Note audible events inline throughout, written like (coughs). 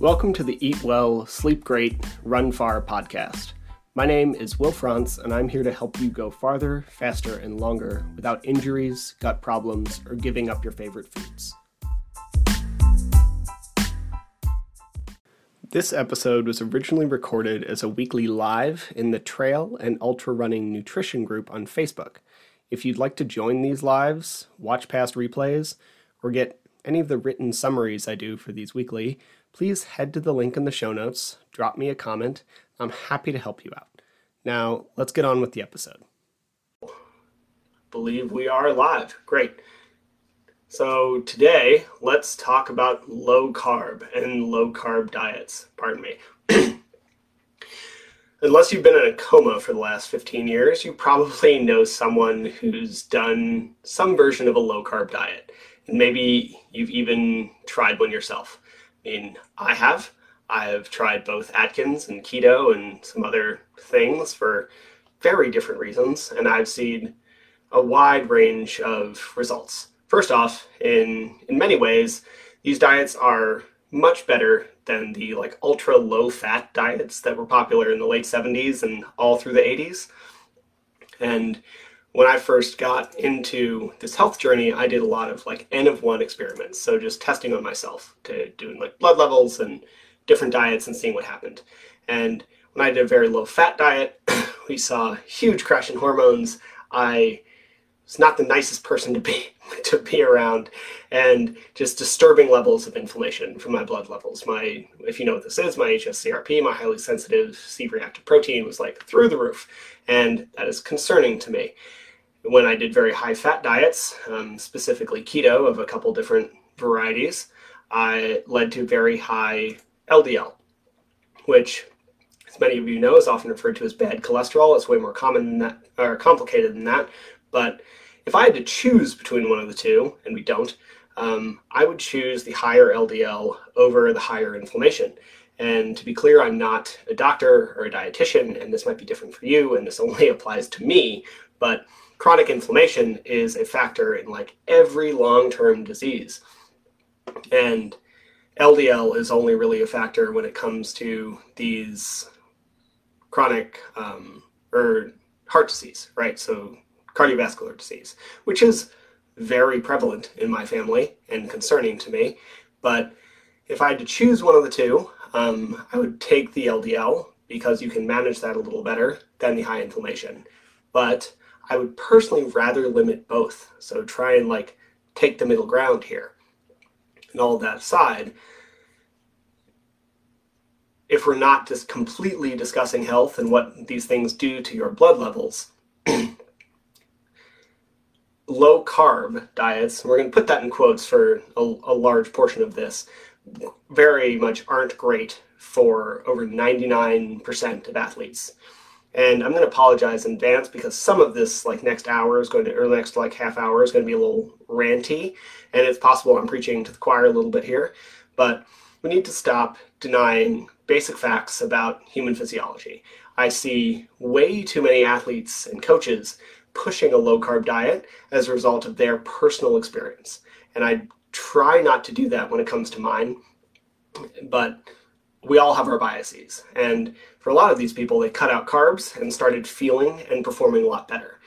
Welcome to the Eat Well, Sleep Great, Run Far podcast. My name is Will Frantz, and I'm here to help you go farther, faster, and longer without injuries, gut problems, or giving up your favorite foods. This episode was originally recorded as a weekly live in the Trail and Ultra Running Nutrition group on Facebook. If you'd like to join these lives, watch past replays, or get any of the written summaries I do for these weekly, please head to the link in the show notes, drop me a comment. I'm happy to help you out. Now, let's get on with the episode. Believe we are live. Great. So, today, let's talk about low carb and low carb diets. Pardon me. (clears throat) Unless you've been in a coma for the last 15 years, you probably know someone who's done some version of a low carb diet. And maybe you've even tried one yourself. I mean, I have. I have tried both Atkins and keto and some other things for very different reasons, and I've seen a wide range of results. First off, in in many ways, these diets are much better than the like ultra low fat diets that were popular in the late 70s and all through the 80s. And when I first got into this health journey, I did a lot of like N of one experiments. So just testing on myself to doing like blood levels and different diets and seeing what happened. And when I did a very low fat diet, (coughs) we saw huge crash in hormones. I was not the nicest person to be (laughs) to be around and just disturbing levels of inflammation from my blood levels. My, if you know what this is, my HSCRP, my highly sensitive C-reactive protein was like through the roof. And that is concerning to me. When I did very high fat diets, um, specifically keto of a couple different varieties, I led to very high LDL, which as many of you know, is often referred to as bad cholesterol. It's way more common than that, or complicated than that. But if I had to choose between one of the two, and we don't, um, I would choose the higher LDL over the higher inflammation. And to be clear, I'm not a doctor or a dietitian, and this might be different for you, and this (laughs) only applies to me, but chronic inflammation is a factor in like every long term disease. And LDL is only really a factor when it comes to these chronic um, or heart disease, right? So cardiovascular disease, which is very prevalent in my family and concerning to me. But if I had to choose one of the two, um, I would take the LDL because you can manage that a little better than the high inflammation. But I would personally rather limit both. So try and like take the middle ground here. And all that aside, if we're not just completely discussing health and what these things do to your blood levels, low carb diets, we're going to put that in quotes for a, a, large portion of this, very much aren't great for over 99% of athletes. And I'm going to apologize in advance because some of this, like next hour, is going to, or next like half hour, is going to be a little ranty. And it's possible I'm preaching to the choir a little bit here. But we need to stop denying basic facts about human physiology. I see way too many athletes and coaches pushing a low carb diet as a result of their personal experience. And I try not to do that when it comes to mine, but we all have our biases. And for a lot of these people, they cut out carbs and started feeling and performing a lot better.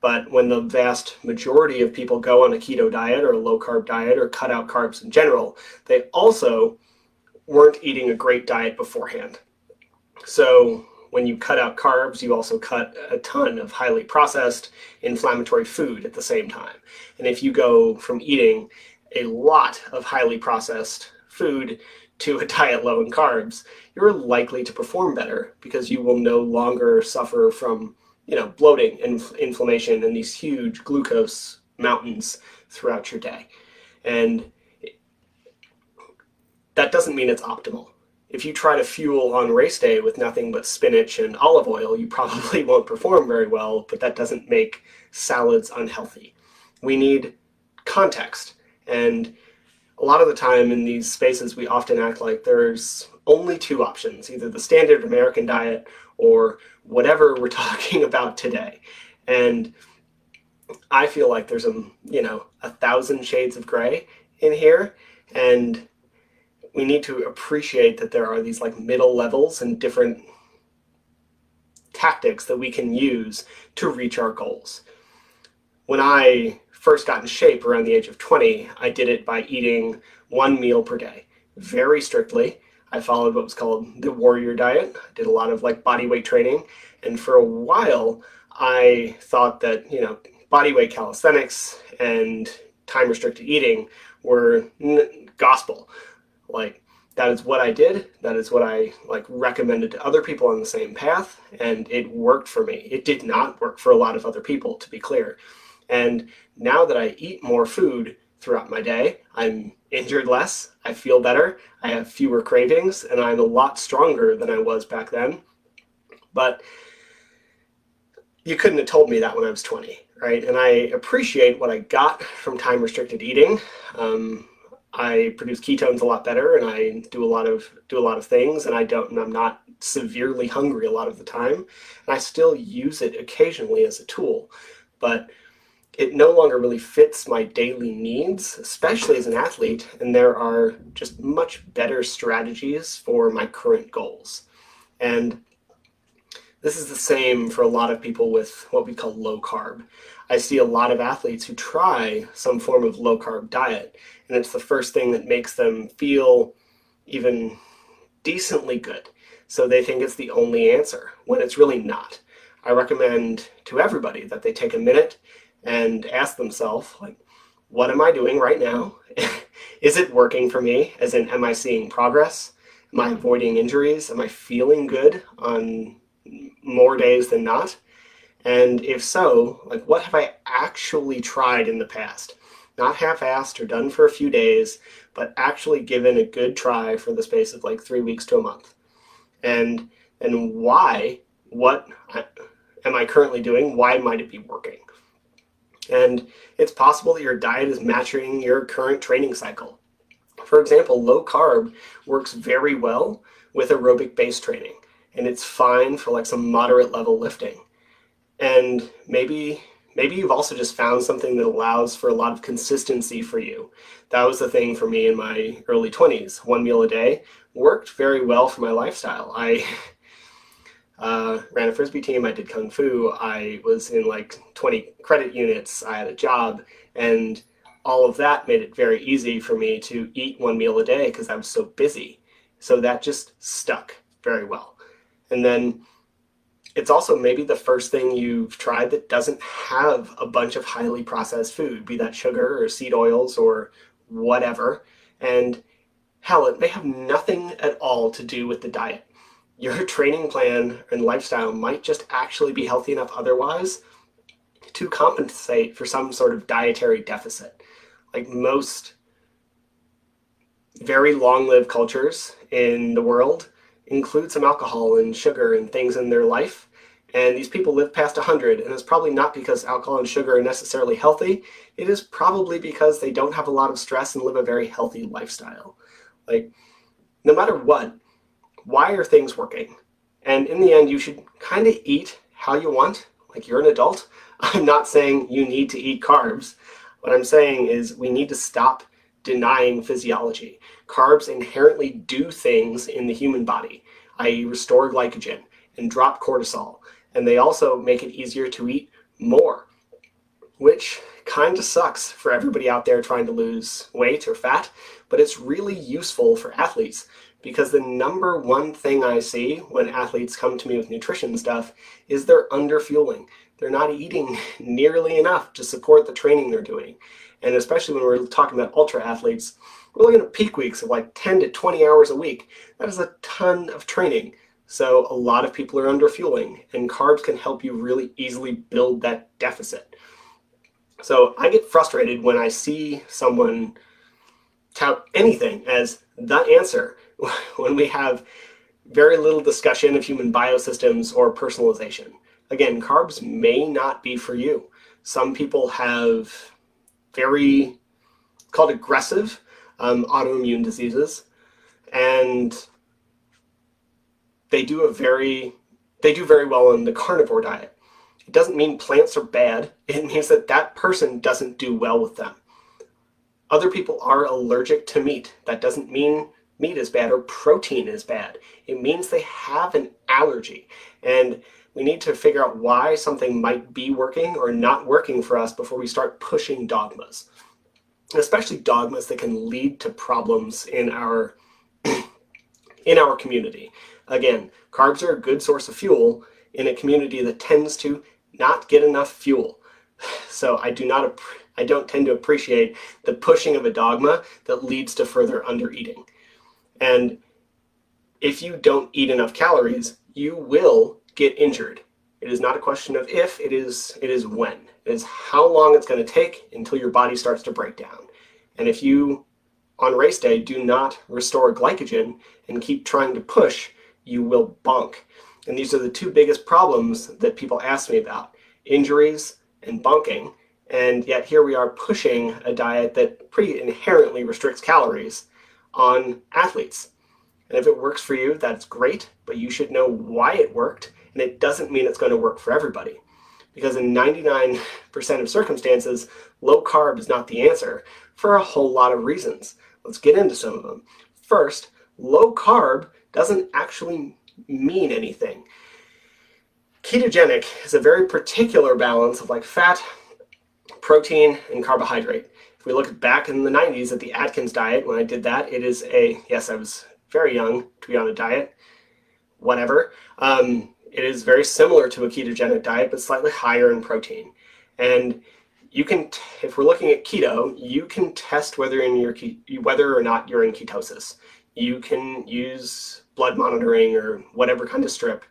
But when the vast majority of people go on a keto diet or a low carb diet or cut out carbs in general, they also weren't eating a great diet beforehand. So when you cut out carbs, you also cut a ton of highly processed inflammatory food at the same time. And if you go from eating a lot of highly processed food to a (laughs) diet low in carbs, you're likely to perform better because you will no longer suffer from, you know, bloating and inflammation and these huge glucose mountains throughout your day. And that doesn't mean it's optimal if you try to fuel on race day with nothing but spinach and olive oil, you probably (laughs) won't perform very well, but that doesn't make salads unhealthy. We need context. And a lot of the time in these spaces, we often act like there's only two options either the standard American diet or whatever (laughs) we're talking about today. And I feel like there's a, you know, a thousand shades of gray in here. And we need to appreciate that there are these like middle levels and different tactics that we can use to reach our goals. When I first got in shape around the age of 20, I did it by eating one meal per day very strictly. I followed what was called the warrior diet. I did a lot of like body weight training. And for a while, I thought that, you know, body weight calisthenics and time restricted eating were n- gospel. Like, that is what I did. That is what I like recommended to other people on the same path, and it worked for me. It did not work for a lot of other people, to be clear. And now that I eat more food throughout my day, I'm injured less, I feel better, I have fewer cravings, and I'm a lot stronger than I was back then. But you couldn't have told me that when I was 20, right? And I appreciate what I got from time restricted eating. Um, I produce ketones a lot better, and I do a lot of do a lot of things, and I don't, and I'm not severely hungry a lot of the time, and I still use it occasionally as a tool, but it no longer really fits my daily needs, especially as an athlete, and there are just much better strategies for my current goals. And this is the same for a lot of people with what we call low carb. I see a lot of athletes who try some form of low carb diet, and it's the first thing that makes them feel even decently good. So they think it's the only answer when it's really not. I recommend to everybody that they take a minute and ask themselves, like, what am I doing right now? (laughs) Is it working for me? As in, am I seeing progress? Am I avoiding injuries? Am I feeling good on more days than not? And if so, like, what have I actually tried in the past? Not half assed or done for a few days, but actually given a good try for the space of like three weeks to a month. And and why? What am I currently doing? Why might it be working? And it's possible that your diet is matching your current training cycle. For example, low carb works very well with aerobic based training, and it's fine for like some moderate level lifting. And maybe maybe you've also just found something that allows for a lot of consistency for you. That was the thing for me in my early 20s. One meal a day worked very well for my lifestyle. I (laughs) uh, ran a frisbee team. I did kung fu. I was in like 20 credit units. I had a job, and all of that made it very easy for me to eat one meal a day because I was so busy. So that just stuck very well. And then it's also maybe the first thing you've tried that doesn't have a bunch of highly processed food, be that sugar or seed oils or whatever. And hell, it may have nothing at all to do with the diet your (laughs) training plan and lifestyle might just actually be healthy enough otherwise to compensate for some sort of dietary deficit. Like most very long lived cultures in the world include some alcohol and sugar and things in their life. And these people live past 100, and it's probably not because alcohol and sugar are necessarily healthy. It is probably because they don't have a lot of stress and live a very healthy lifestyle. Like, no matter what, why are things working? And in the end, you should kind of eat how you want, like you're an adult. (laughs) I'm not saying you need to eat carbs. What I'm saying is we need to stop denying physiology. Carbs inherently do things in the human body, i.e., restore glycogen and drop cortisol. And they also make it easier to eat more, which kind of sucks for everybody out there trying to lose weight or fat, but it's really useful for athletes because the number one thing I see when athletes come to me with nutrition stuff is they're underfueling. They're not eating (laughs) nearly enough to support the training they're doing. And especially when we're talking about ultra athletes, we're looking at peak weeks of like 10 to 20 hours a week. That is a ton of training. So a lot of people are underfueling, and carbs can help you really easily build that deficit. So I get frustrated when I see someone tout anything as the answer (laughs) when we have very little discussion of human biosystems or personalization. Again, carbs may not be for you. Some people have very called aggressive um, autoimmune diseases, and they do a very they do very well on the carnivore diet. It doesn't mean plants are bad. It means that that person doesn't do well with them. Other people are allergic to meat. That doesn't mean meat is bad or protein is bad. It means they have an allergy. And we need to figure out why something might be working or not working for us before we start pushing dogmas. Especially dogmas that can lead to problems in our (clears throat) in our community. Again, carbs are a good source of fuel in a community that tends to not get enough fuel. (sighs) So I do not I don't tend to appreciate the pushing of a dogma that leads to further undereating. And if you don't eat enough calories, you will get injured. It is not a question of if, it is it is when. It is how long it's going to take until your body starts to break down. And if you on race day do not restore glycogen and keep trying to push, you will bonk. And these are the two biggest problems that people ask me about injuries and bonking. And yet here we are pushing a diet that pretty inherently restricts calories on athletes. And if it works for you, that's great, but you should know why it worked. And it doesn't mean it's going to work for everybody. Because in 99% of circumstances, low carb is not the answer for a whole lot of reasons. Let's get into some of them. First, low carb doesn't actually mean anything. Ketogenic is a very particular balance of like fat, protein, and carbohydrate. If we look back in the 90s at the Atkins diet, when I did that, it is a, yes, I was very young to be on a diet, whatever. Um, it is very similar to a ketogenic diet, but slightly higher in protein. And you can, if we're looking at keto, you can test whether in your whether or not you're in ketosis. You can use blood monitoring or whatever kind of strip,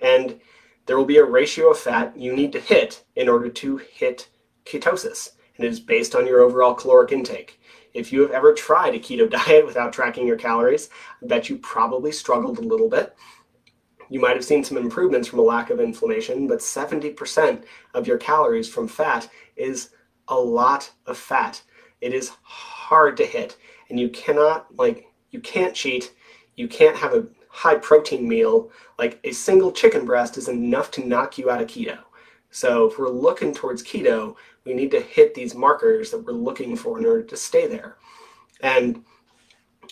and there will be a ratio of fat you need to hit in order to hit ketosis, and it is based on your overall caloric intake. If you have ever tried a keto (laughs) diet without tracking your calories, I bet you probably struggled a little bit. You might have seen some improvements from a lack of inflammation, but 70% of your calories from fat is a lot of fat. It is hard to hit, and you cannot, like, you can't cheat. You can't have a high protein meal. Like, a single chicken breast is enough to knock you out of keto. So, if we're looking towards keto, we need to hit these markers that we're looking for in order to stay there. And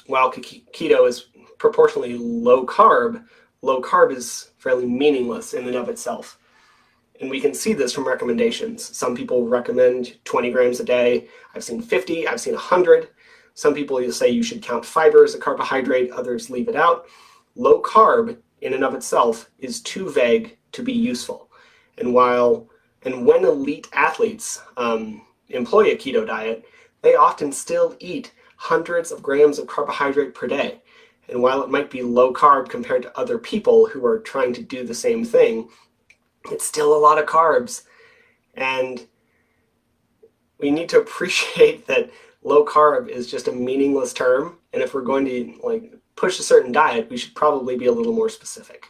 while keto is proportionally low carb, low carb is fairly meaningless in and of itself. And we can see this from recommendations. Some people recommend 20 grams a day. I've seen 50, I've seen 100. Some people say you should count fiber as a carbohydrate, others leave it out. Low carb in and of itself is too vague to be useful. And while and when elite athletes um, employ a keto diet, they often still eat hundreds of grams of carbohydrate per day. And while it might be low carb compared to other people who are trying to do the same thing, it's still a lot of carbs. And we need to (laughs) appreciate that low carb is just a meaningless term. And if we're going to like push a certain diet, we should probably be a little more specific.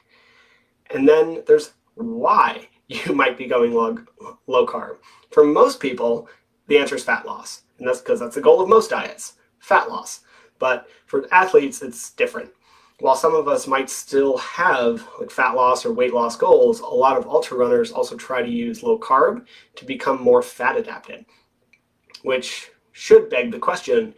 And then there's why (laughs) you might be going low, low carb. For most people, the answer is fat loss. And that's because that's the goal of most diets fat loss. But for athletes, it's different. While some of us might still have like fat loss or weight loss goals, a lot of ultra runners also try to use low carb to become more fat adapted, which should beg the question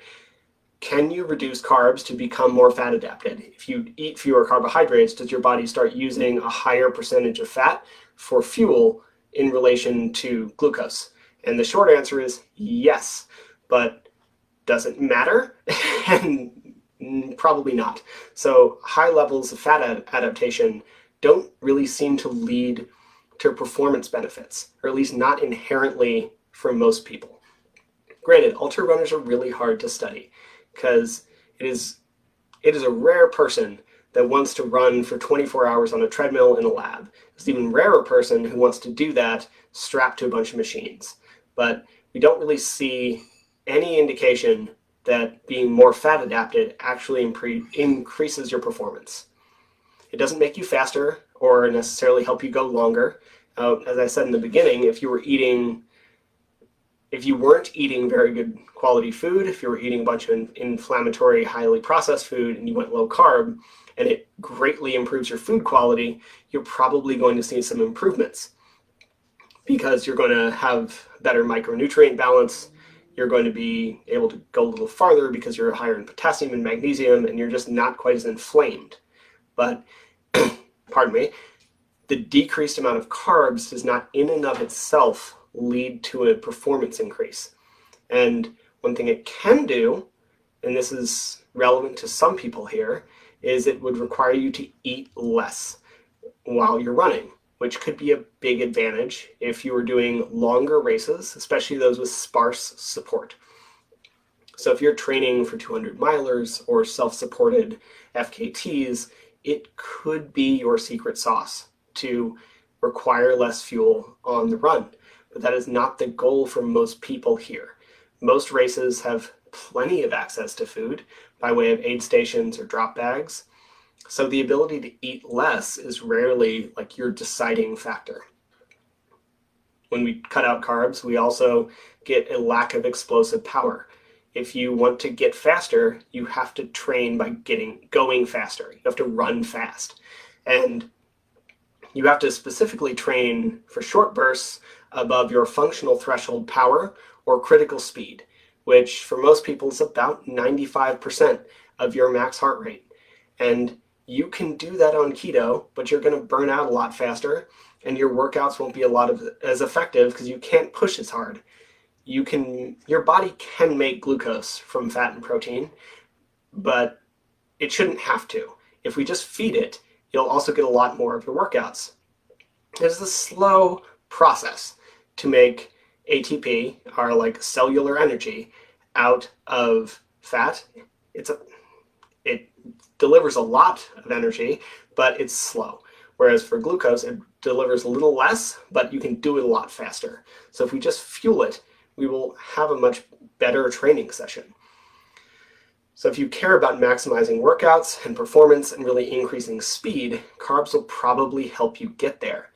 can you reduce carbs to become more fat adapted? If you eat fewer carbohydrates, does your body start using a higher percentage of fat for fuel in relation to glucose? And the short answer is yes, but does it matter? (laughs) and probably not. So high levels of fat ad- adaptation don't really seem to lead to performance benefits, or at least not inherently for most people. Granted, ultra runners are really hard to study because it is it is a rare person that wants to run for 24 hours on a treadmill in a lab. It's an even rarer person who wants to do that strapped to a bunch of machines. But we don't really see any indication that being more fat adapted actually impre- increases your performance. It doesn't make you faster or necessarily help you go longer. Uh, as I said in the beginning, if you were eating if you weren't eating very good quality food, if you were eating a bunch of inflammatory, highly processed food and you went low carb, and it greatly improves your food quality, you're probably going to see some improvements because you're going to have better micronutrient balance. you're going to be able to go a little farther because you're higher in potassium and magnesium and you're just not quite as inflamed. But, (clears throat) pardon me, the decreased amount of carbs does not in and of itself lead to a performance increase. And one thing it can do, and this is relevant to some people here, is it would require you to eat less while you're running, which could be a big advantage if you were doing longer races, especially those with sparse support. So if you're training for 200 milers or self-supported FKTs, it could be your secret sauce to require less fuel on the run. But that is not the goal for most people here. Most races have plenty of access to food by way of aid stations or drop bags. So the ability to eat less is rarely like your deciding factor. When we cut out carbs, we also get a lack of explosive power. If you want to get faster, you have to train by getting going faster. You have to run fast. And you have to specifically train for short bursts above your functional threshold power or critical speed, which for most people is about 95% of your max heart rate. And you can do that on keto, but you're going to burn out a lot faster and your workouts won't be a lot of as effective because you can't push as hard. You can your body can make glucose from fat and protein, but it shouldn't have to. If we just feed it, you'll also get a lot more of your workouts. It's a slow process to make ATP, our like cellular energy, out of fat. It's a it delivers a lot of energy, but it's slow. Whereas for glucose, it delivers a little less, but you can do it a lot faster. So if we just fuel it, we will have a much better training session. So if you care about maximizing workouts and performance and really increasing speed, carbs will probably help you get there.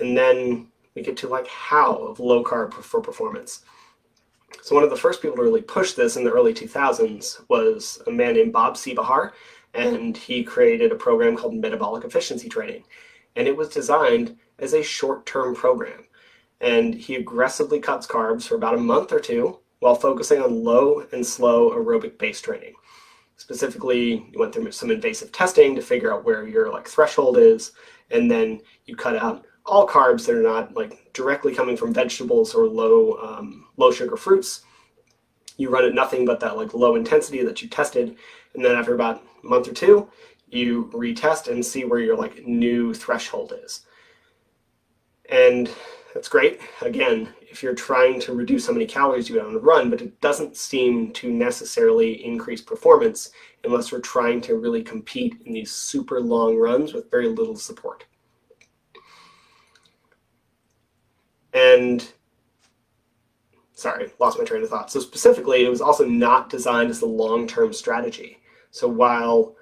And then we get to like how of low carb for performance. So one of the first people to really push this in the early 2000s was a man named Bob Seebohar, and he created a program called Metabolic Efficiency Training. And it was designed as a short-term program. And he aggressively cuts carbs for about a month or two while focusing on low and slow aerobic base training. Specifically, you went through some invasive testing to figure out where your like threshold is, and then you cut out all carbs that are not like directly coming from vegetables or low um, low sugar fruits. You run at nothing but that like low intensity that you tested, and then after about a month or two, you retest and see where your like new threshold is. And that's great. Again, if you're trying to reduce how many calories you get on the run, but it doesn't seem to necessarily increase performance unless we're trying to really compete in these super long runs with very little support. And sorry, lost my train of thought. So specifically, it was also not designed as a long-term strategy. So while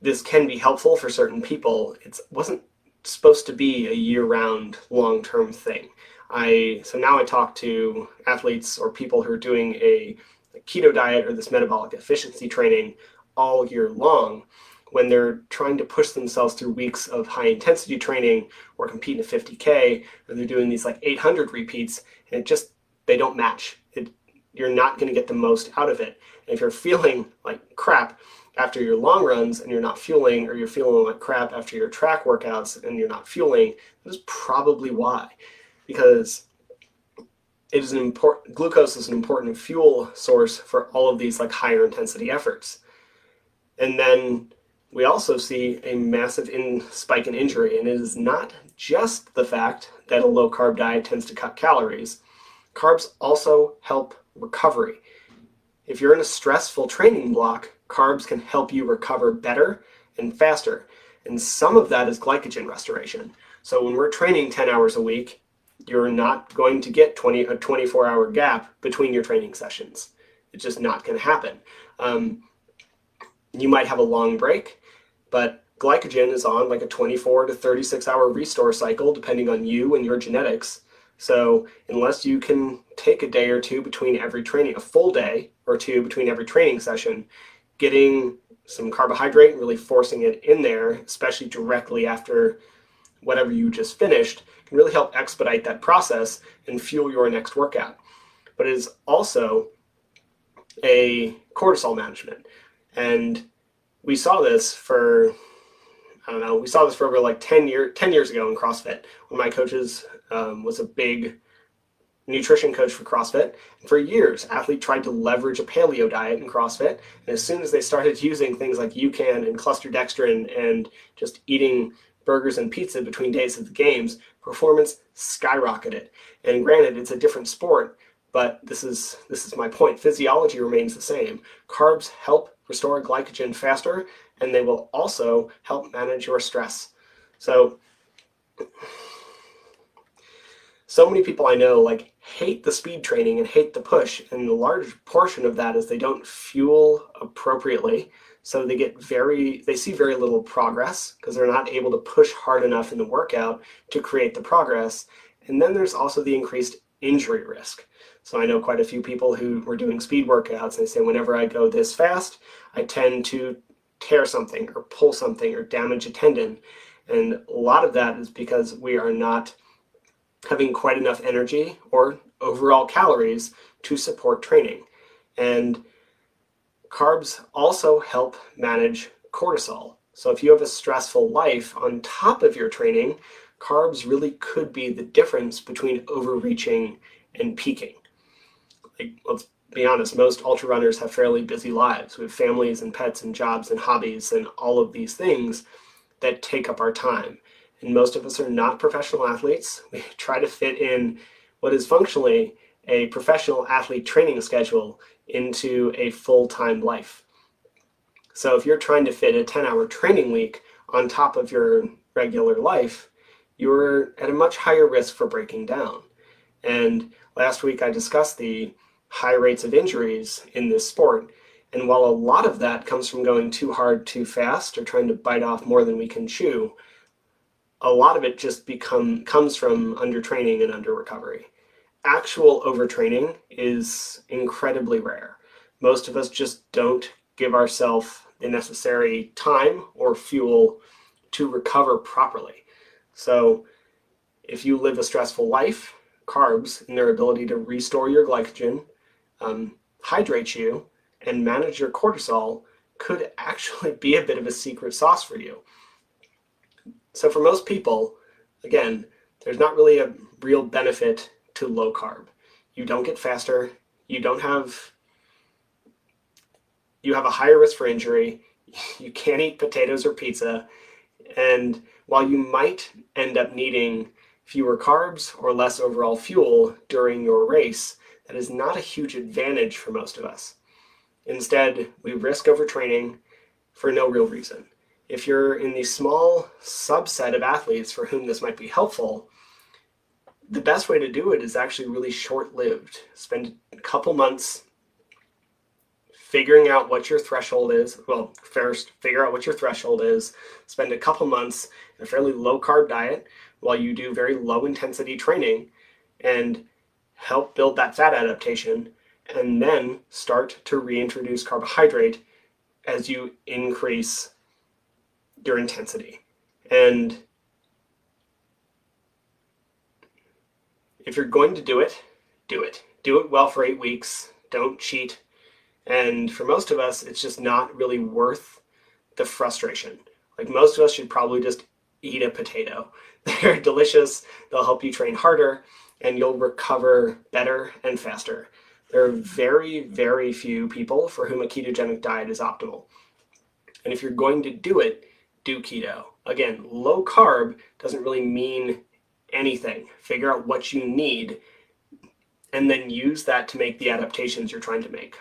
this can be helpful for certain people, it wasn't supposed to be a year-round, long-term thing. I so now I talk to athletes or people who are doing a, a keto diet or this metabolic efficiency training all year long when they're trying to push themselves through weeks of high intensity training or compete in a 50k or they're doing these like 800 repeats and it just they don't match. It you're not going to get the most out of it. And if you're feeling like crap after your long runs and you're not fueling or you're feeling like crap after your track workouts and you're not fueling that is probably why. Because it is an important glucose is an important fuel source for all of these like higher intensity efforts. And then we also see a massive in spike in injury, and it is not just the fact that a low carb diet tends to cut calories. Carbs also help recovery. If you're in a stressful training block, carbs can help you recover better and faster. And some of that is glycogen restoration. So when we're training 10 hours a week, you're not going to get 20 a 24 hour gap between your training sessions. It's just not going to happen. Um, you might have a long break, but glycogen is on like a 24 to 36 hour restore cycle, depending on you and your genetics. So unless you can take a day or two between every training, a full day or two between every training session, getting some carbohydrate and really forcing it in there, especially directly after whatever you just finished, can really help expedite that process and fuel your next workout. but it is also a cortisol management. And we saw this for I don't know, we saw this for over like 10 year 10 years ago in CrossFit. One of my coaches um, was a big nutrition coach for CrossFit. And for years, athletes tried to leverage a paleo diet in CrossFit. And as soon as they started using things like UCAN and cluster dextrin and just eating burgers and pizza between days of the games, performance skyrocketed. And granted, it's a different sport, but this is this is my point. Physiology remains the same. Carbs help restore glycogen faster, and they will also help manage your stress. So so many people I know like hate the speed training and hate the push, and a large portion of that is they don't fuel appropriately. So they get very, they see very little progress because they're not able to push hard enough in the workout to create the progress. And then there's also the increased injury risk. So I know quite a few people who were doing speed workouts. They say whenever I go this fast, I tend to tear something or pull something or damage a tendon. And a lot of that is because we are not having quite enough energy or overall calories to support training. And carbs also help manage cortisol. So if you have a stressful life on top of your training, carbs really could be the difference between overreaching and peaking. Let's be honest, most ultra runners have fairly busy lives We have families and pets and jobs and hobbies and all of these things that take up our time. And most of us are not professional athletes. (laughs) We try to fit in what is functionally a professional athlete training schedule into a full time life. So if you're trying to fit a 10 hour training week on top of your regular life, you're at a much higher risk for breaking down. And last week I discussed the high rates of injuries in this sport. And while a lot of that comes from going too hard too fast or trying to bite off more than we can chew, a lot of it just become comes from undertraining and under recovery actual overtraining is incredibly rare. Most of us just don't give ourselves the necessary time or fuel to recover properly. So, if you live a stressful life, carbs and their ability to restore your glycogen, um, hydrate you, and manage your cortisol could actually be a bit of a secret sauce for you. So, for most people, again, there's not really a real benefit to low carb. You don't get faster. You don't have you have a higher risk for injury. (laughs) You can't eat potatoes or pizza. And while you might end up needing fewer carbs or less overall fuel during your race, that is not a huge advantage for most of us. Instead, we risk overtraining for no real reason. If you're in the small subset of athletes for whom this might be helpful, the best way to do it is actually really short lived. Spend a couple months figuring out what your threshold is. Well, first, figure out what your threshold is. Spend a couple months in a fairly low carb diet while you do very low intensity training and help build that fat adaptation. And then start to reintroduce carbohydrate as you increase your intensity. And if you're going to do it, do it. Do it well for eight weeks. Don't cheat. And for most of us, it's just not really worth the frustration. Like most of us should probably just eat a potato. (laughs) They're delicious, they'll help you train harder, and you'll recover better and faster. There are very, very few people for whom a ketogenic diet is optimal. And if you're going to do it, do keto. Again, low carb doesn't really mean anything. Figure out what you need and then use that to make the adaptations you're trying to make.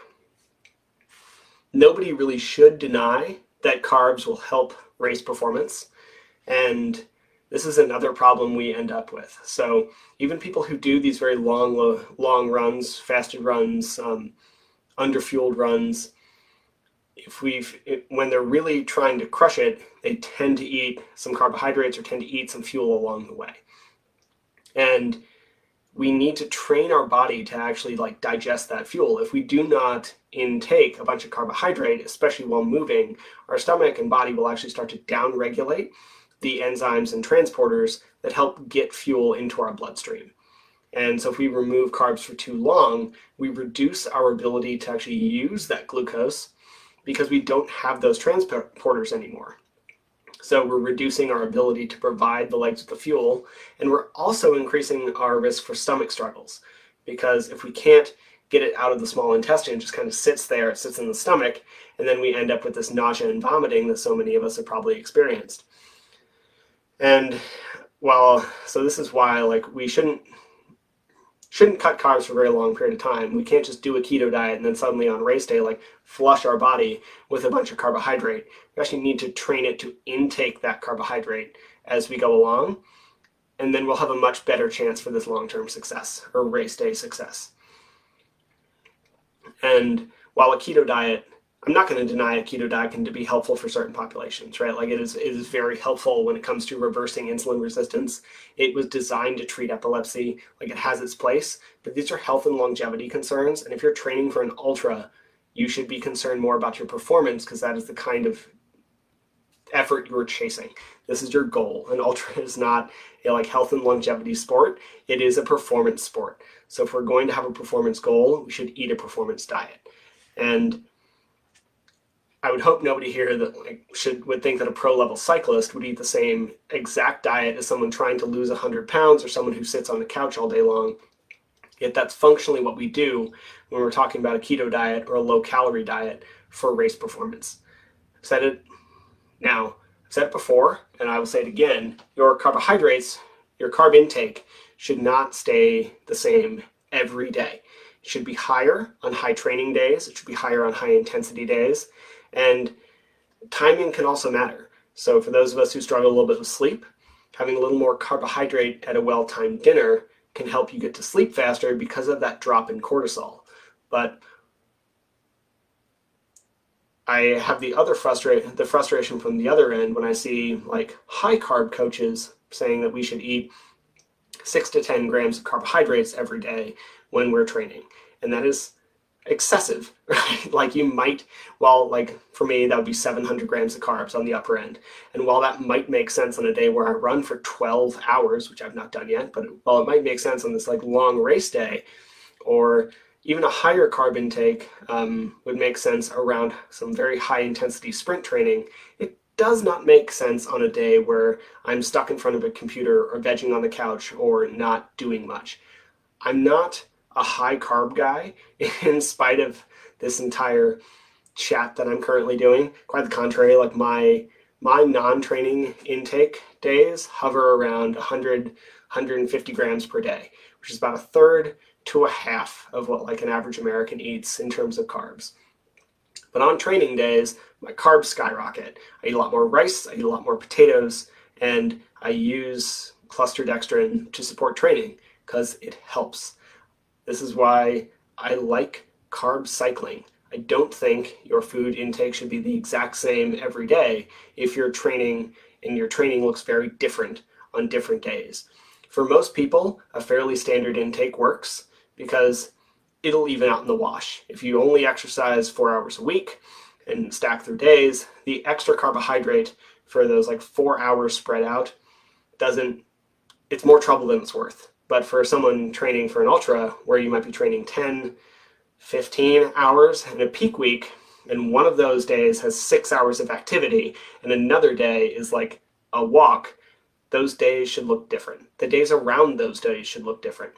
Nobody really should deny that carbs will help race performance. And this is another problem we end up with. So even people who do these very long, long runs, fasted runs, um, underfueled runs, if we've when they're really trying to crush it, they tend to eat some carbohydrates or tend to eat some fuel along the way and we need to train our body to actually like digest that fuel if we do not intake a bunch of carbohydrate especially while moving our stomach and body will actually start to downregulate the enzymes and transporters that help get fuel into our bloodstream And so if we remove carbs for too long, we reduce our ability to actually use that glucose because we don't have those transporters anymore. So we're reducing our ability to provide the legs with the fuel, and we're also increasing our risk for stomach struggles because if we can't get it out of the small intestine, it just kind of sits there, it sits in the stomach, and then we end up with this nausea and vomiting that so many of us have probably experienced. And well, so this is why like we shouldn't shouldn't cut carbs for a very long period of time. We can't just do a keto diet and then suddenly on race day like flush our body with a bunch of carbohydrate. We actually need to train it to intake that carbohydrate as we go along, and then we'll have a much better chance for this long-term success or race day success. And while a keto diet I'm not going to deny a keto diet can be helpful for certain populations, right? Like it is, it is very helpful when it comes to reversing insulin resistance. It was designed to treat epilepsy, like it has its place, but these are health and longevity concerns. And if you're training for an ultra, you should be concerned more about your performance because that is the kind of effort you're chasing. This is your goal. An ultra (laughs) is not a like health and longevity sport. It is a performance sport. So if we're going to have a performance goal, we should eat a performance diet. And I would hope nobody here that like should would think that a pro level cyclist would eat the same exact diet as someone trying to lose 100 pounds or someone who sits on the couch all day long. Yet that's functionally what we do when we're talking about a keto diet or a low calorie diet for race performance. I've said it now, I've said it before, and I will say it again. Your carbohydrates, your carb intake should not stay the same every day. It should be higher on high training days, it should be higher on high intensity days and timing can also matter. So for those of us who struggle a little bit with sleep, having a little more carbohydrate at a well-timed dinner can help you get to sleep faster because of that drop in cortisol. But I have the other frustration the frustration from the other end when I see like high carb coaches saying that we should eat six to 10 grams of carbohydrates every day when we're training. And that is excessive, (laughs) right? like you might, well, like for me, that would be 700 grams of carbs on the upper end. And while that might make sense on a day where I run for 12 hours, which I've not done yet, but while it might make sense on this like long race day, or even a higher carb intake um, would make sense around some very high intensity sprint training. It does not make sense on a day where I'm stuck in front of a computer or vegging on the couch or not doing much. I'm not a high carb guy (laughs) in spite of this entire chat that I'm currently doing. Quite the contrary, like my my non-training intake days hover around 100 150 grams per day, which is about a third to a half of what like an average American eats in terms of carbs. But on training days, my carbs skyrocket. I eat a lot more rice, I eat a lot more potatoes, and I use cluster dextrin to support training because it helps. This is why I like carb cycling. I don't think your food intake should be the exact same every day if you're training and your training looks very different on different days. For most people, a fairly standard intake works because it'll even out in the wash. If you only exercise four hours a week and stack through days, the extra carbohydrate for those like four hours spread out doesn't, it's more trouble than it's worth. But for someone training for an ultra, where you might be training 10, 15 hours in a peak week, and one of those days has six hours of activity, and another day is like a walk, those days should look different. The days around those days should look different.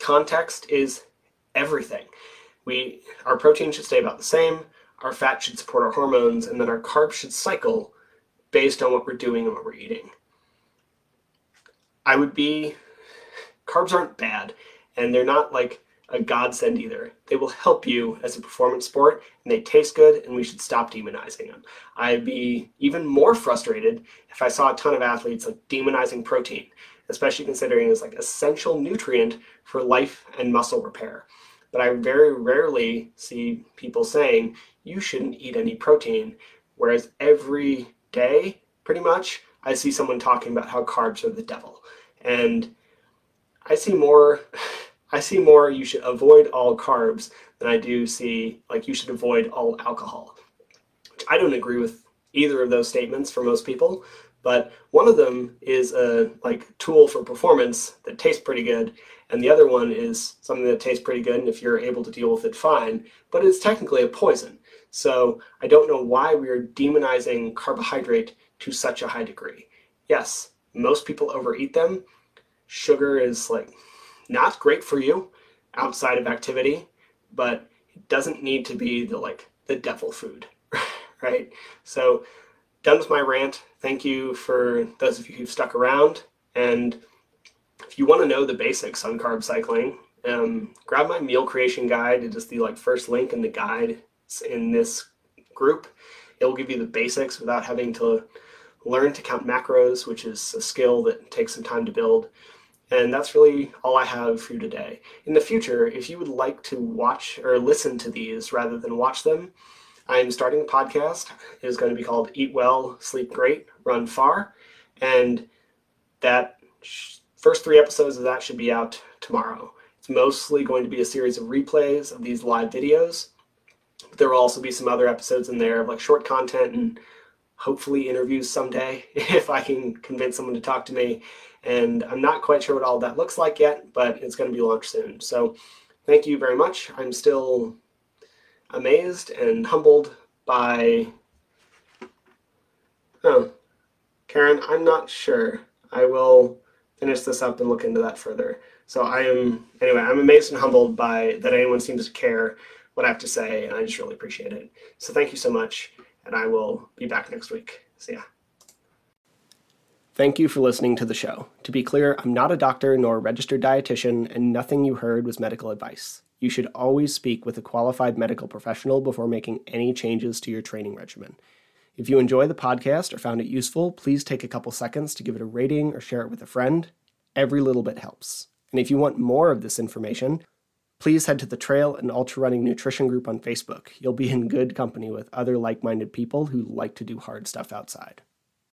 Context is everything. We our protein should stay about the same, our fat should support our hormones, and then our carbs should cycle based on what we're doing and what we're eating. I would be carbs aren't bad and they're not like a godsend either. They will help you as a performance sport and they taste good and we should stop demonizing them. I'd be even more frustrated if I saw a ton of athletes like demonizing protein, especially considering it's like essential nutrient for life and muscle repair. But I very rarely see people saying you shouldn't eat any protein, whereas every day, pretty much, I see someone talking about how carbs are the devil. And I see more I see more you should avoid all carbs than I do see like you should avoid all alcohol. Which I don't agree with either of those statements for most people, But one of them is a like tool for performance that tastes pretty good, and the other one is something that tastes pretty good, and if you're able to deal with it, fine. But it's technically a poison. So I don't know why we are demonizing carbohydrate to such a high degree. Yes, most people overeat them. Sugar is like not great for you outside of activity, but it doesn't need to be the like the devil food, (laughs) right? So done with my rant. Thank you for those of you who've stuck around. And if you want to know the basics on carb cycling, um, grab my meal creation guide. It is the like first link in the guide in this group. It will give you the basics without having to learn to count macros, which is a skill that takes some time to build. And that's really all I have for you today. In the future, if you would like to watch or listen to these rather than watch them, I'm starting a podcast. It is going to be called Eat Well, Sleep Great, Run Far. And that first three episodes of that should be out tomorrow. It's mostly going to be a series of replays of these live videos. There will also be some other episodes in there of like short content and hopefully interviews someday (laughs) if I can convince someone to talk to me. And I'm not quite sure what all that looks like yet, but it's going to be launched soon. So thank you very much. I'm still amazed and humbled by. Oh, Karen, I'm not sure. I will finish this up and look into that further. So I am anyway. I'm amazed and humbled by that anyone seems to care what I have to say, and I just really appreciate it. So thank you so much, and I will be back next week. See ya. Thank you for listening to the show. To be clear, I'm not a doctor nor a registered dietitian, and nothing you heard was medical advice. You should always speak with a qualified medical professional before making any changes to your training regimen. If you enjoy the podcast or found it useful, please take a couple seconds to give it a rating or share it with a friend. Every little bit helps. And if you want more of this information, please head to the Trail and Ultra Running Nutrition group on Facebook. You'll be in good company with other like minded people who like to do hard stuff outside.